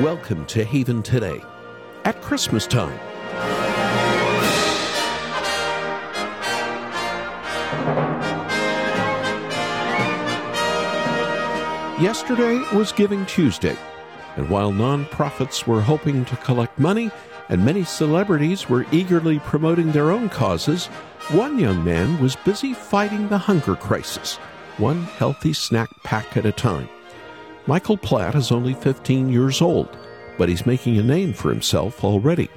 Welcome to Haven Today at Christmas time. Yesterday was Giving Tuesday, and while nonprofits were hoping to collect money and many celebrities were eagerly promoting their own causes, one young man was busy fighting the hunger crisis, one healthy snack pack at a time. Michael Platt is only 15 years old, but he's making a name for himself already.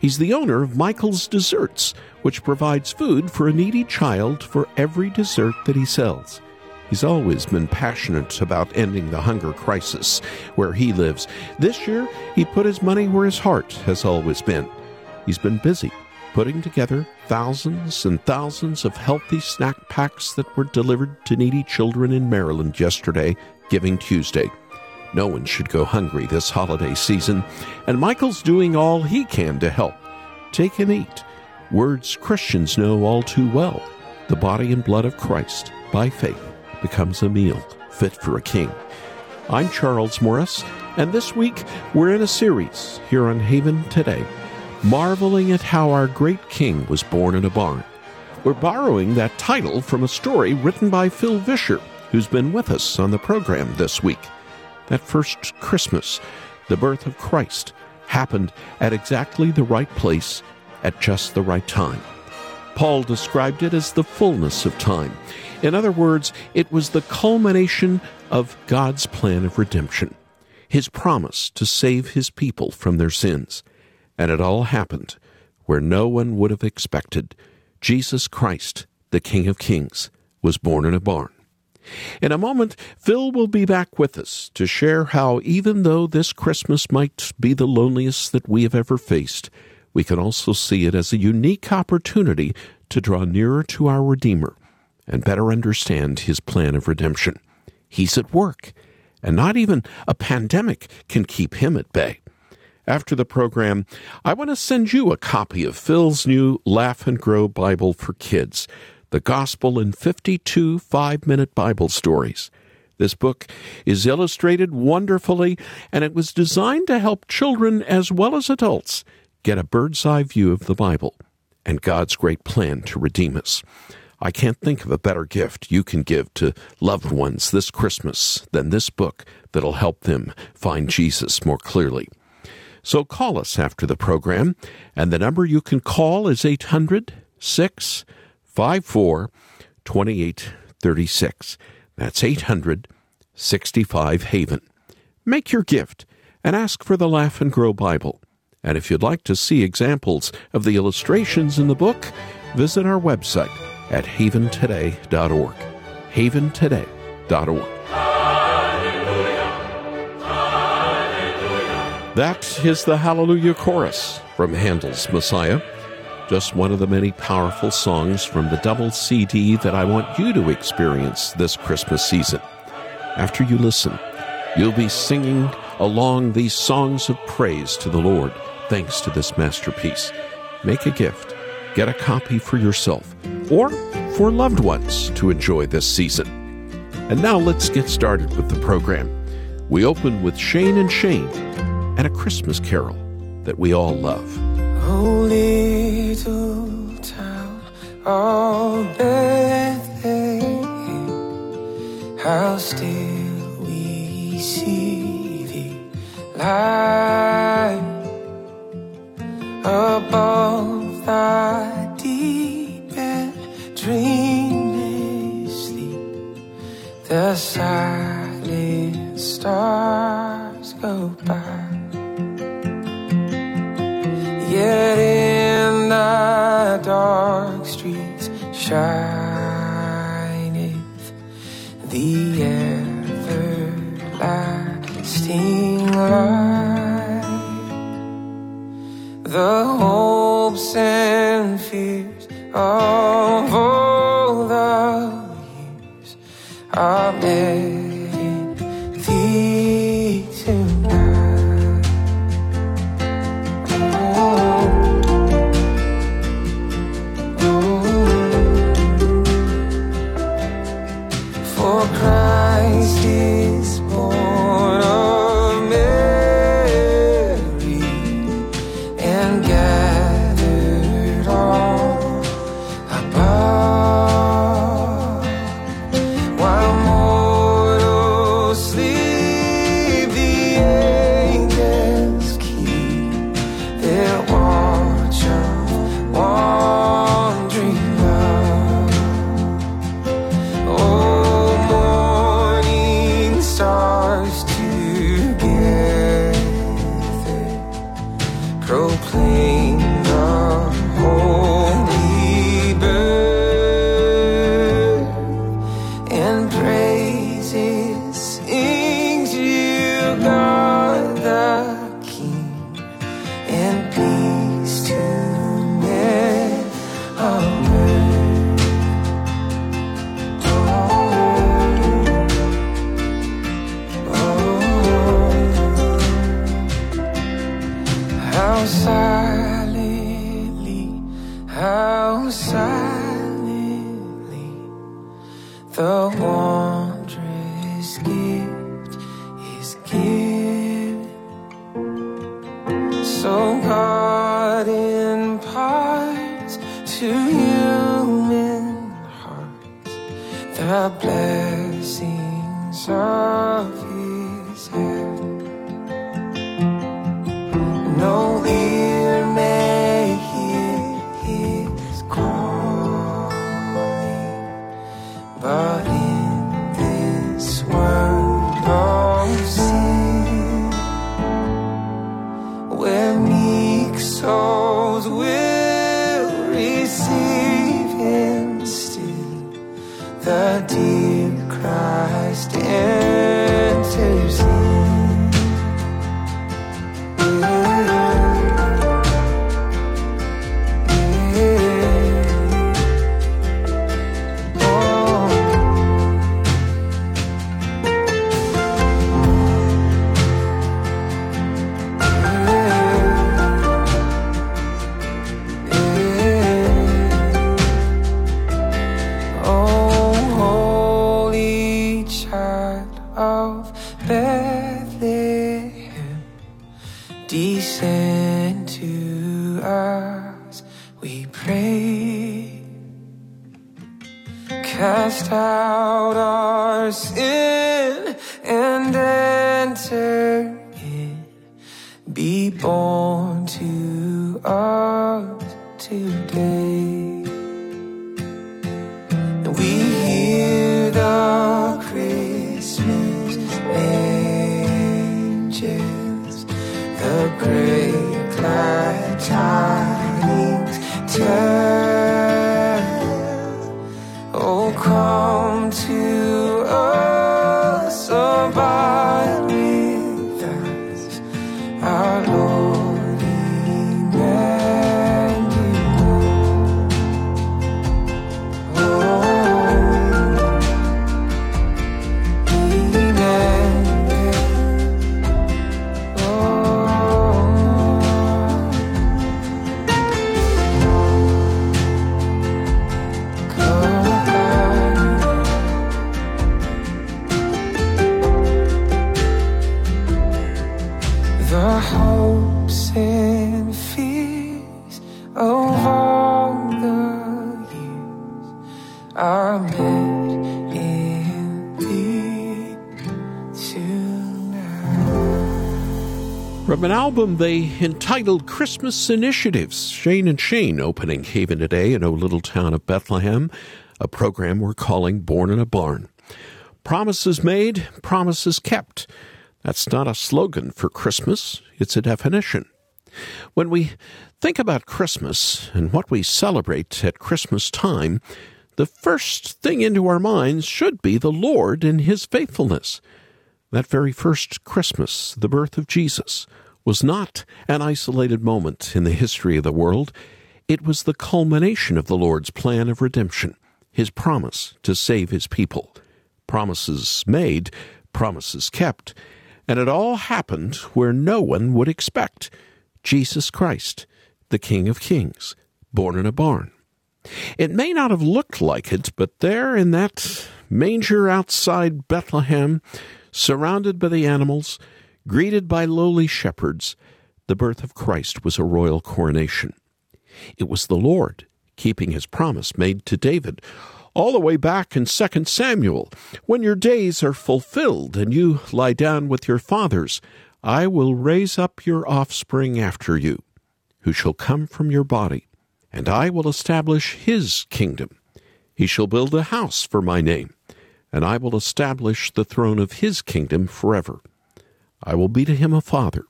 He's the owner of Michael's Desserts, which provides food for a needy child for every dessert that he sells. He's always been passionate about ending the hunger crisis where he lives. This year, he put his money where his heart has always been. He's been busy putting together thousands and thousands of healthy snack packs that were delivered to needy children in Maryland yesterday, Giving Tuesday. No one should go hungry this holiday season, and Michael's doing all he can to help. Take and eat. Words Christians know all too well. The body and blood of Christ, by faith becomes a meal fit for a king. I'm Charles Morris, and this week we're in a series here on Haven Today, marveling at how our great king was born in a barn. We're borrowing that title from a story written by Phil Vischer, who's been with us on the program this week. That first Christmas, the birth of Christ, happened at exactly the right place at just the right time. Paul described it as the fullness of time. In other words, it was the culmination of God's plan of redemption, His promise to save His people from their sins. And it all happened where no one would have expected. Jesus Christ, the King of Kings, was born in a barn. In a moment, Phil will be back with us to share how, even though this Christmas might be the loneliest that we have ever faced, we can also see it as a unique opportunity to draw nearer to our Redeemer and better understand his plan of redemption. He's at work, and not even a pandemic can keep him at bay. After the program, I want to send you a copy of Phil's new Laugh and Grow Bible for Kids, the Gospel in 52 five minute Bible stories. This book is illustrated wonderfully, and it was designed to help children as well as adults get a bird's eye view of the Bible and God's great plan to redeem us. I can't think of a better gift you can give to loved ones this Christmas than this book that'll help them find Jesus more clearly. So call us after the program, and the number you can call is 800 654 2836. That's 800 65 Haven. Make your gift and ask for the Laugh and Grow Bible. And if you'd like to see examples of the illustrations in the book, visit our website at haventoday.org. haventoday.org. That is the Hallelujah Chorus from Handel's Messiah. Just one of the many powerful songs from the double CD that I want you to experience this Christmas season. After you listen, you'll be singing along these songs of praise to the Lord thanks to this masterpiece. Make a gift, get a copy for yourself, or for loved ones to enjoy this season. And now let's get started with the program. We open with Shane and Shane and a Christmas carol that we all love. Oh, little town of Bethlehem, how still we see thee lie above thy deep and dreamless sleep. The silent stars go by. Streets us, we pray. Cast out our sin and enter in. Be born to us. From an album they entitled Christmas Initiatives, Shane and Shane opening Haven today in O Little Town of Bethlehem, a program we're calling Born in a Barn. Promises made, promises kept. That's not a slogan for Christmas, it's a definition. When we think about Christmas and what we celebrate at Christmas time, the first thing into our minds should be the Lord and His faithfulness. That very first Christmas, the birth of Jesus, was not an isolated moment in the history of the world. It was the culmination of the Lord's plan of redemption, his promise to save his people. Promises made, promises kept, and it all happened where no one would expect Jesus Christ, the King of Kings, born in a barn. It may not have looked like it, but there in that manger outside Bethlehem, surrounded by the animals, Greeted by lowly shepherds, the birth of Christ was a royal coronation. It was the Lord keeping his promise made to David all the way back in 2 Samuel. When your days are fulfilled and you lie down with your fathers, I will raise up your offspring after you, who shall come from your body, and I will establish his kingdom. He shall build a house for my name, and I will establish the throne of his kingdom forever. I will be to him a father,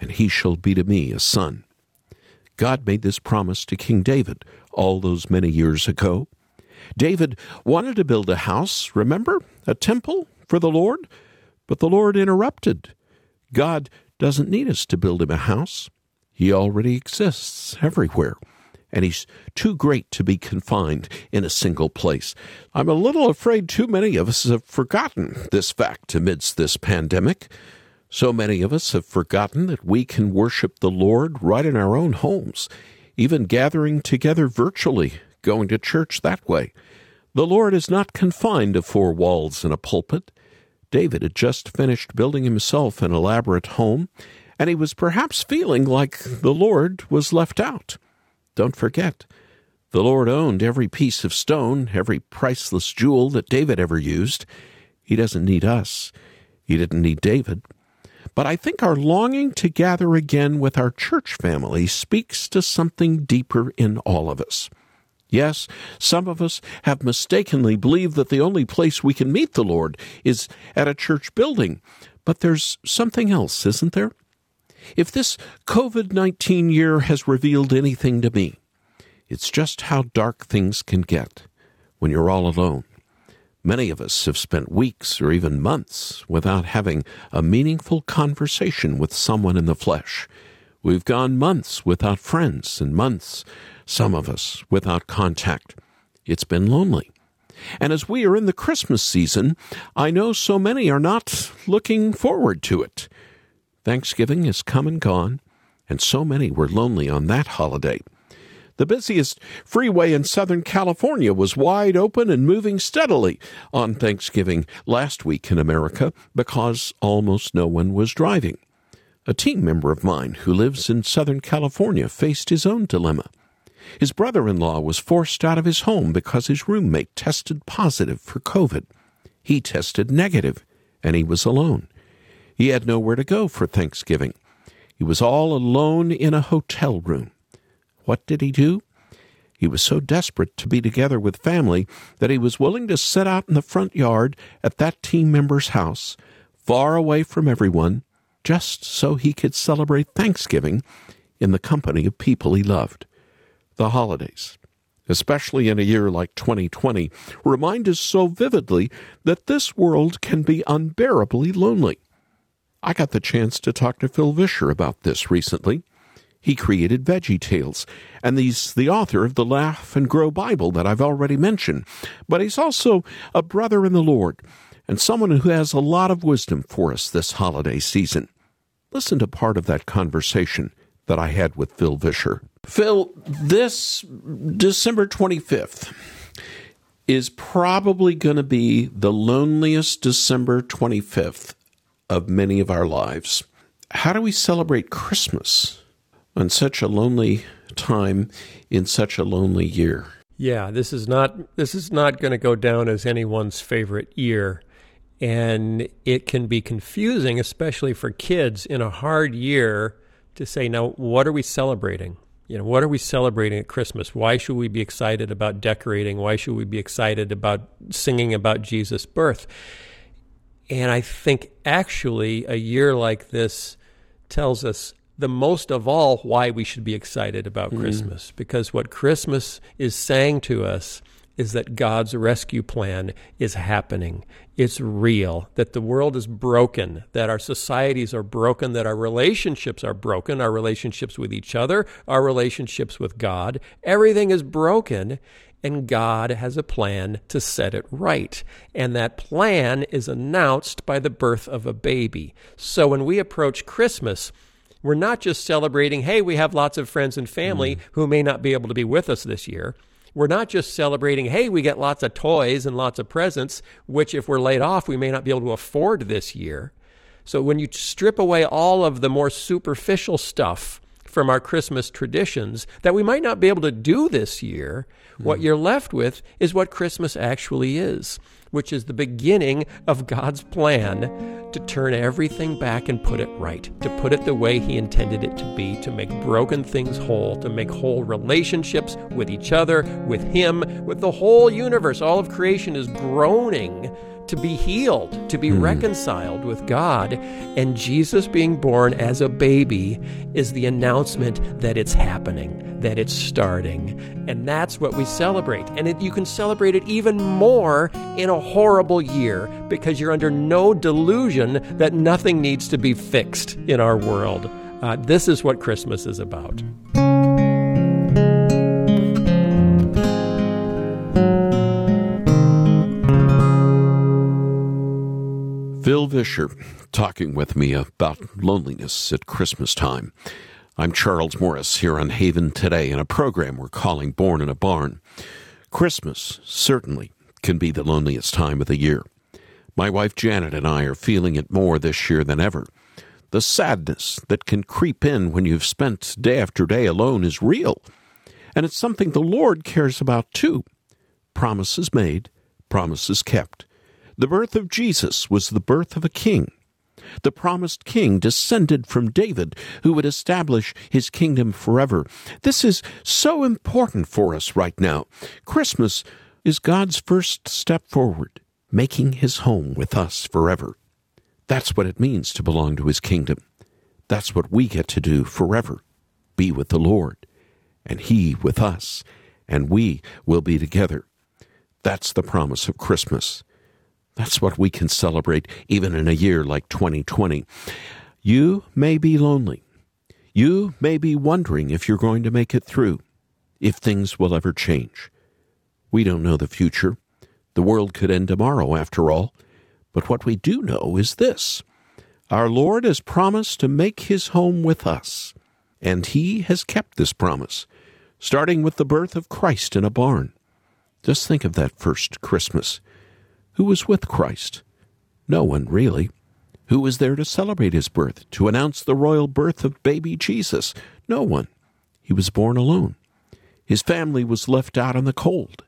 and he shall be to me a son. God made this promise to King David all those many years ago. David wanted to build a house, remember? A temple for the Lord? But the Lord interrupted. God doesn't need us to build him a house. He already exists everywhere, and he's too great to be confined in a single place. I'm a little afraid too many of us have forgotten this fact amidst this pandemic. So many of us have forgotten that we can worship the Lord right in our own homes, even gathering together virtually, going to church that way. The Lord is not confined to four walls and a pulpit. David had just finished building himself an elaborate home, and he was perhaps feeling like the Lord was left out. Don't forget, the Lord owned every piece of stone, every priceless jewel that David ever used. He doesn't need us. He didn't need David. But I think our longing to gather again with our church family speaks to something deeper in all of us. Yes, some of us have mistakenly believed that the only place we can meet the Lord is at a church building. But there's something else, isn't there? If this COVID 19 year has revealed anything to me, it's just how dark things can get when you're all alone. Many of us have spent weeks or even months without having a meaningful conversation with someone in the flesh. We've gone months without friends and months, some of us, without contact. It's been lonely. And as we are in the Christmas season, I know so many are not looking forward to it. Thanksgiving has come and gone, and so many were lonely on that holiday. The busiest freeway in Southern California was wide open and moving steadily on Thanksgiving last week in America because almost no one was driving. A team member of mine who lives in Southern California faced his own dilemma. His brother in law was forced out of his home because his roommate tested positive for COVID. He tested negative, and he was alone. He had nowhere to go for Thanksgiving. He was all alone in a hotel room. What did he do? He was so desperate to be together with family that he was willing to sit out in the front yard at that team member's house, far away from everyone, just so he could celebrate Thanksgiving in the company of people he loved. The holidays, especially in a year like 2020, remind us so vividly that this world can be unbearably lonely. I got the chance to talk to Phil Vischer about this recently. He created Veggie Tales, and he's the author of the Laugh and Grow Bible that I've already mentioned. But he's also a brother in the Lord and someone who has a lot of wisdom for us this holiday season. Listen to part of that conversation that I had with Phil Vischer. Phil, this December 25th is probably going to be the loneliest December 25th of many of our lives. How do we celebrate Christmas? On such a lonely time in such a lonely year. Yeah, this is not this is not going to go down as anyone's favorite year. And it can be confusing, especially for kids in a hard year, to say, now, what are we celebrating? You know, what are we celebrating at Christmas? Why should we be excited about decorating? Why should we be excited about singing about Jesus' birth? And I think actually a year like this tells us the most of all why we should be excited about mm. Christmas. Because what Christmas is saying to us is that God's rescue plan is happening. It's real, that the world is broken, that our societies are broken, that our relationships are broken, our relationships with each other, our relationships with God. Everything is broken, and God has a plan to set it right. And that plan is announced by the birth of a baby. So when we approach Christmas, we're not just celebrating, hey, we have lots of friends and family mm. who may not be able to be with us this year. We're not just celebrating, hey, we get lots of toys and lots of presents, which if we're laid off, we may not be able to afford this year. So when you strip away all of the more superficial stuff from our Christmas traditions that we might not be able to do this year, mm. what you're left with is what Christmas actually is which is the beginning of God's plan to turn everything back and put it right, to put it the way He intended it to be, to make broken things whole, to make whole relationships with each other, with Him, with the whole universe. All of creation is groaning to be healed, to be mm. reconciled with God. And Jesus being born as a baby is the announcement that it's happening, that it's starting. And that's what we celebrate. And it, you can celebrate it even more in a horrible year because you're under no delusion that nothing needs to be fixed in our world. Uh, this is what Christmas is about. Phil Vischer talking with me about loneliness at Christmas time. I'm Charles Morris here on Haven Today in a program we're calling Born in a Barn. Christmas certainly can be the loneliest time of the year. My wife Janet and I are feeling it more this year than ever. The sadness that can creep in when you've spent day after day alone is real. And it's something the Lord cares about too. Promises made, promises kept. The birth of Jesus was the birth of a king. The promised king descended from David, who would establish his kingdom forever. This is so important for us right now. Christmas is God's first step forward, making his home with us forever. That's what it means to belong to his kingdom. That's what we get to do forever be with the Lord, and he with us, and we will be together. That's the promise of Christmas. That's what we can celebrate even in a year like 2020. You may be lonely. You may be wondering if you're going to make it through, if things will ever change. We don't know the future. The world could end tomorrow, after all. But what we do know is this our Lord has promised to make his home with us, and he has kept this promise, starting with the birth of Christ in a barn. Just think of that first Christmas. Who was with Christ? No one, really. Who was there to celebrate his birth, to announce the royal birth of baby Jesus? No one. He was born alone. His family was left out in the cold.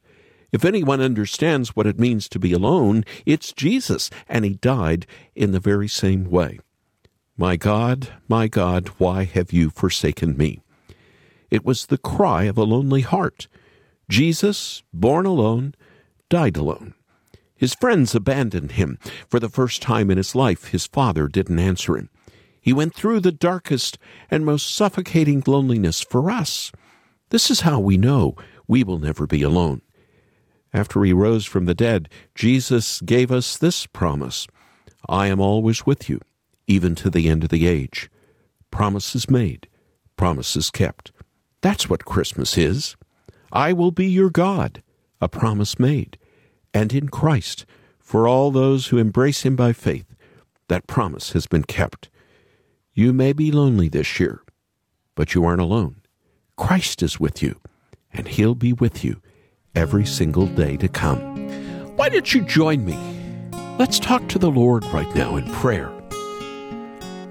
If anyone understands what it means to be alone, it's Jesus, and he died in the very same way. My God, my God, why have you forsaken me? It was the cry of a lonely heart. Jesus, born alone, died alone. His friends abandoned him. For the first time in his life, his father didn't answer him. He went through the darkest and most suffocating loneliness for us. This is how we know we will never be alone. After he rose from the dead, Jesus gave us this promise I am always with you, even to the end of the age. Promises made, promises kept. That's what Christmas is. I will be your God, a promise made and in Christ for all those who embrace Him by faith. That promise has been kept. You may be lonely this year, but you aren't alone. Christ is with you, and He'll be with you every single day to come. Why don't you join me? Let's talk to the Lord right now in prayer.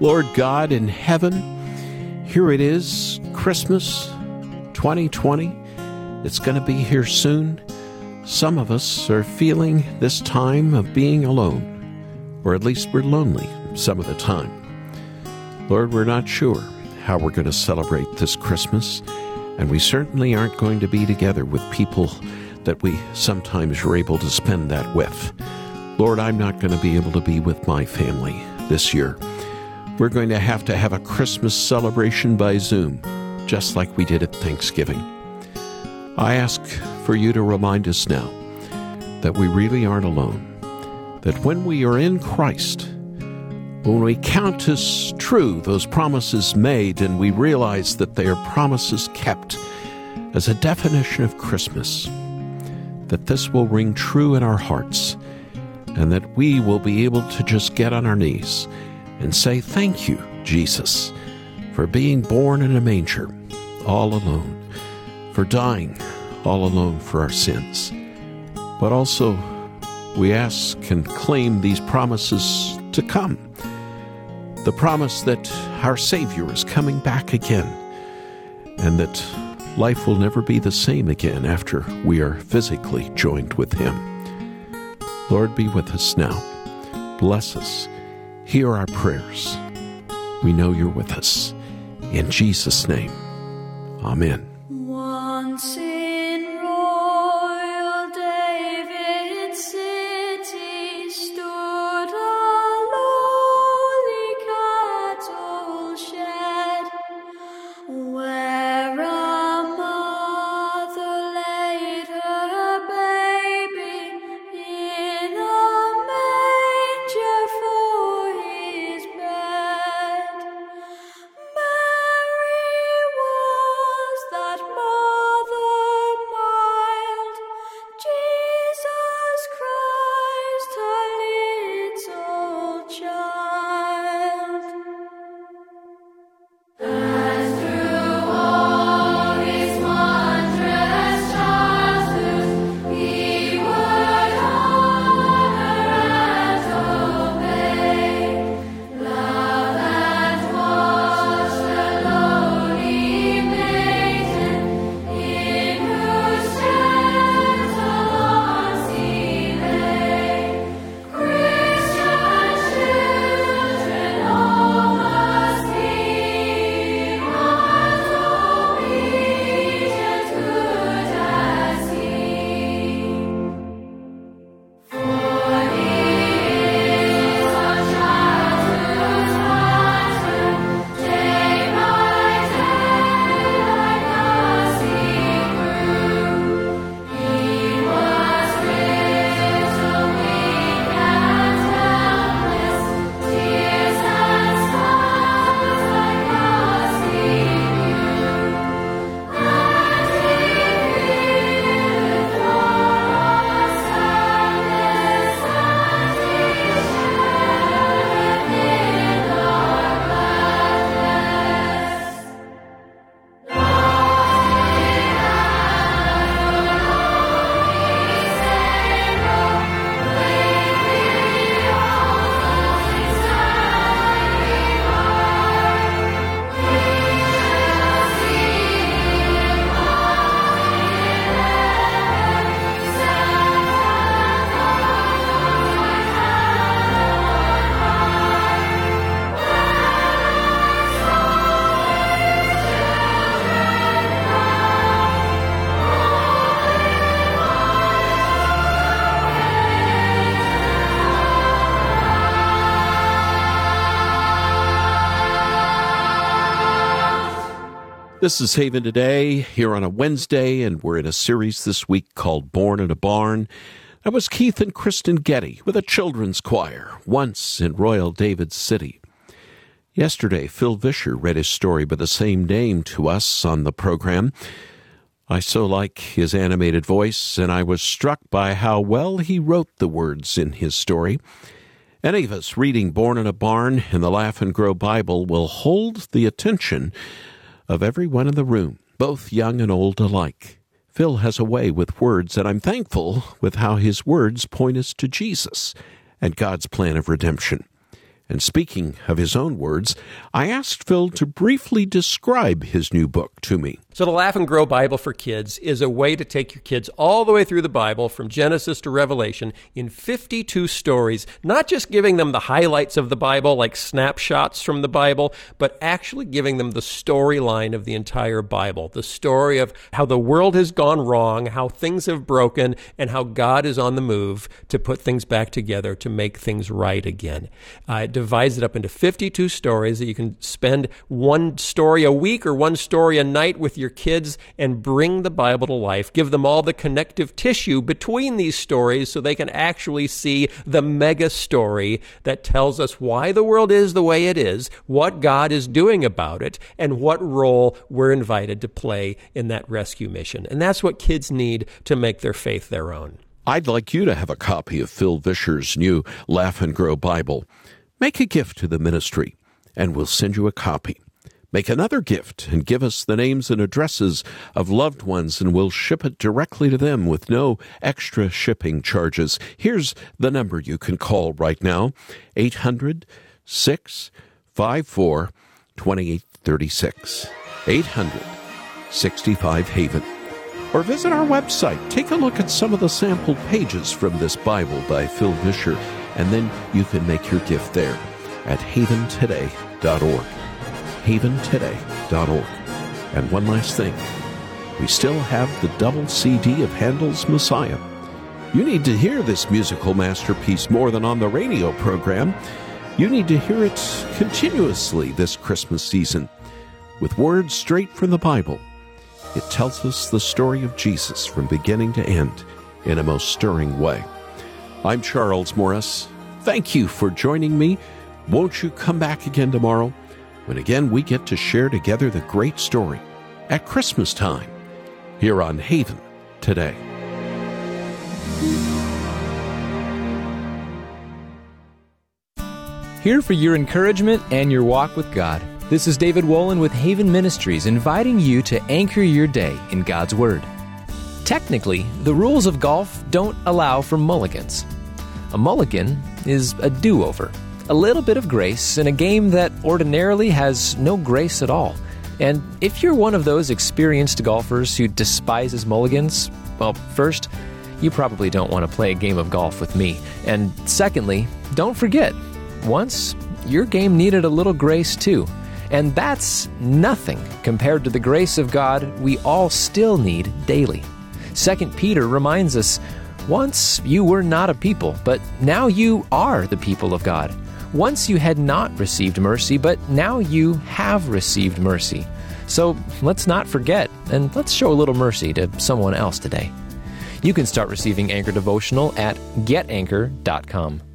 Lord God in heaven, here it is, Christmas 2020. It's going to be here soon. Some of us are feeling this time of being alone, or at least we're lonely some of the time. Lord, we're not sure how we're going to celebrate this Christmas, and we certainly aren't going to be together with people that we sometimes are able to spend that with. Lord, I'm not going to be able to be with my family this year. We're going to have to have a Christmas celebration by Zoom, just like we did at Thanksgiving. I ask for you to remind us now that we really aren't alone, that when we are in Christ, when we count as true those promises made and we realize that they are promises kept as a definition of Christmas, that this will ring true in our hearts and that we will be able to just get on our knees and say, Thank you, Jesus, for being born in a manger all alone for dying all alone for our sins. But also, we ask and claim these promises to come. The promise that our Savior is coming back again, and that life will never be the same again after we are physically joined with Him. Lord, be with us now. Bless us. Hear our prayers. We know you're with us. In Jesus' name, Amen. This is Haven Today, here on a Wednesday, and we're in a series this week called Born in a Barn. That was Keith and Kristyn Getty with a children's choir, once in Royal David City. Yesterday, Phil Vischer read his story by the same name to us on the program. I so like his animated voice, and I was struck by how well he wrote the words in his story. Any of us reading Born in a Barn in the Laugh and Grow Bible will hold the attention of everyone in the room, both young and old alike. Phil has a way with words, and I'm thankful with how his words point us to Jesus and God's plan of redemption. And speaking of his own words, I asked Phil to briefly describe his new book to me. So, the Laugh and Grow Bible for Kids is a way to take your kids all the way through the Bible from Genesis to Revelation in 52 stories, not just giving them the highlights of the Bible, like snapshots from the Bible, but actually giving them the storyline of the entire Bible the story of how the world has gone wrong, how things have broken, and how God is on the move to put things back together to make things right again. Uh, it divides it up into 52 stories that you can spend one story a week or one story a night with your your kids and bring the Bible to life. Give them all the connective tissue between these stories so they can actually see the mega story that tells us why the world is the way it is, what God is doing about it, and what role we're invited to play in that rescue mission. And that's what kids need to make their faith their own. I'd like you to have a copy of Phil Vischer's new Laugh and Grow Bible. Make a gift to the ministry, and we'll send you a copy. Make another gift and give us the names and addresses of loved ones, and we'll ship it directly to them with no extra shipping charges. Here's the number you can call right now 800 654 2836. 800 65 Haven. Or visit our website. Take a look at some of the sample pages from this Bible by Phil Vischer, and then you can make your gift there at haventoday.org haventoday.org. And one last thing we still have the double CD of Handel's Messiah. You need to hear this musical masterpiece more than on the radio program. You need to hear it continuously this Christmas season with words straight from the Bible. It tells us the story of Jesus from beginning to end in a most stirring way. I'm Charles Morris. Thank you for joining me. Won't you come back again tomorrow? When again we get to share together the great story at Christmas time here on Haven today. Here for your encouragement and your walk with God. This is David Wolin with Haven Ministries inviting you to anchor your day in God's Word. Technically, the rules of golf don't allow for mulligans. A mulligan is a do over a little bit of grace in a game that ordinarily has no grace at all. And if you're one of those experienced golfers who despises mulligans, well, first, you probably don't want to play a game of golf with me. And secondly, don't forget, once your game needed a little grace too. And that's nothing compared to the grace of God we all still need daily. 2 Peter reminds us once you were not a people, but now you are the people of God. Once you had not received mercy, but now you have received mercy. So let's not forget, and let's show a little mercy to someone else today. You can start receiving Anchor Devotional at getanchor.com.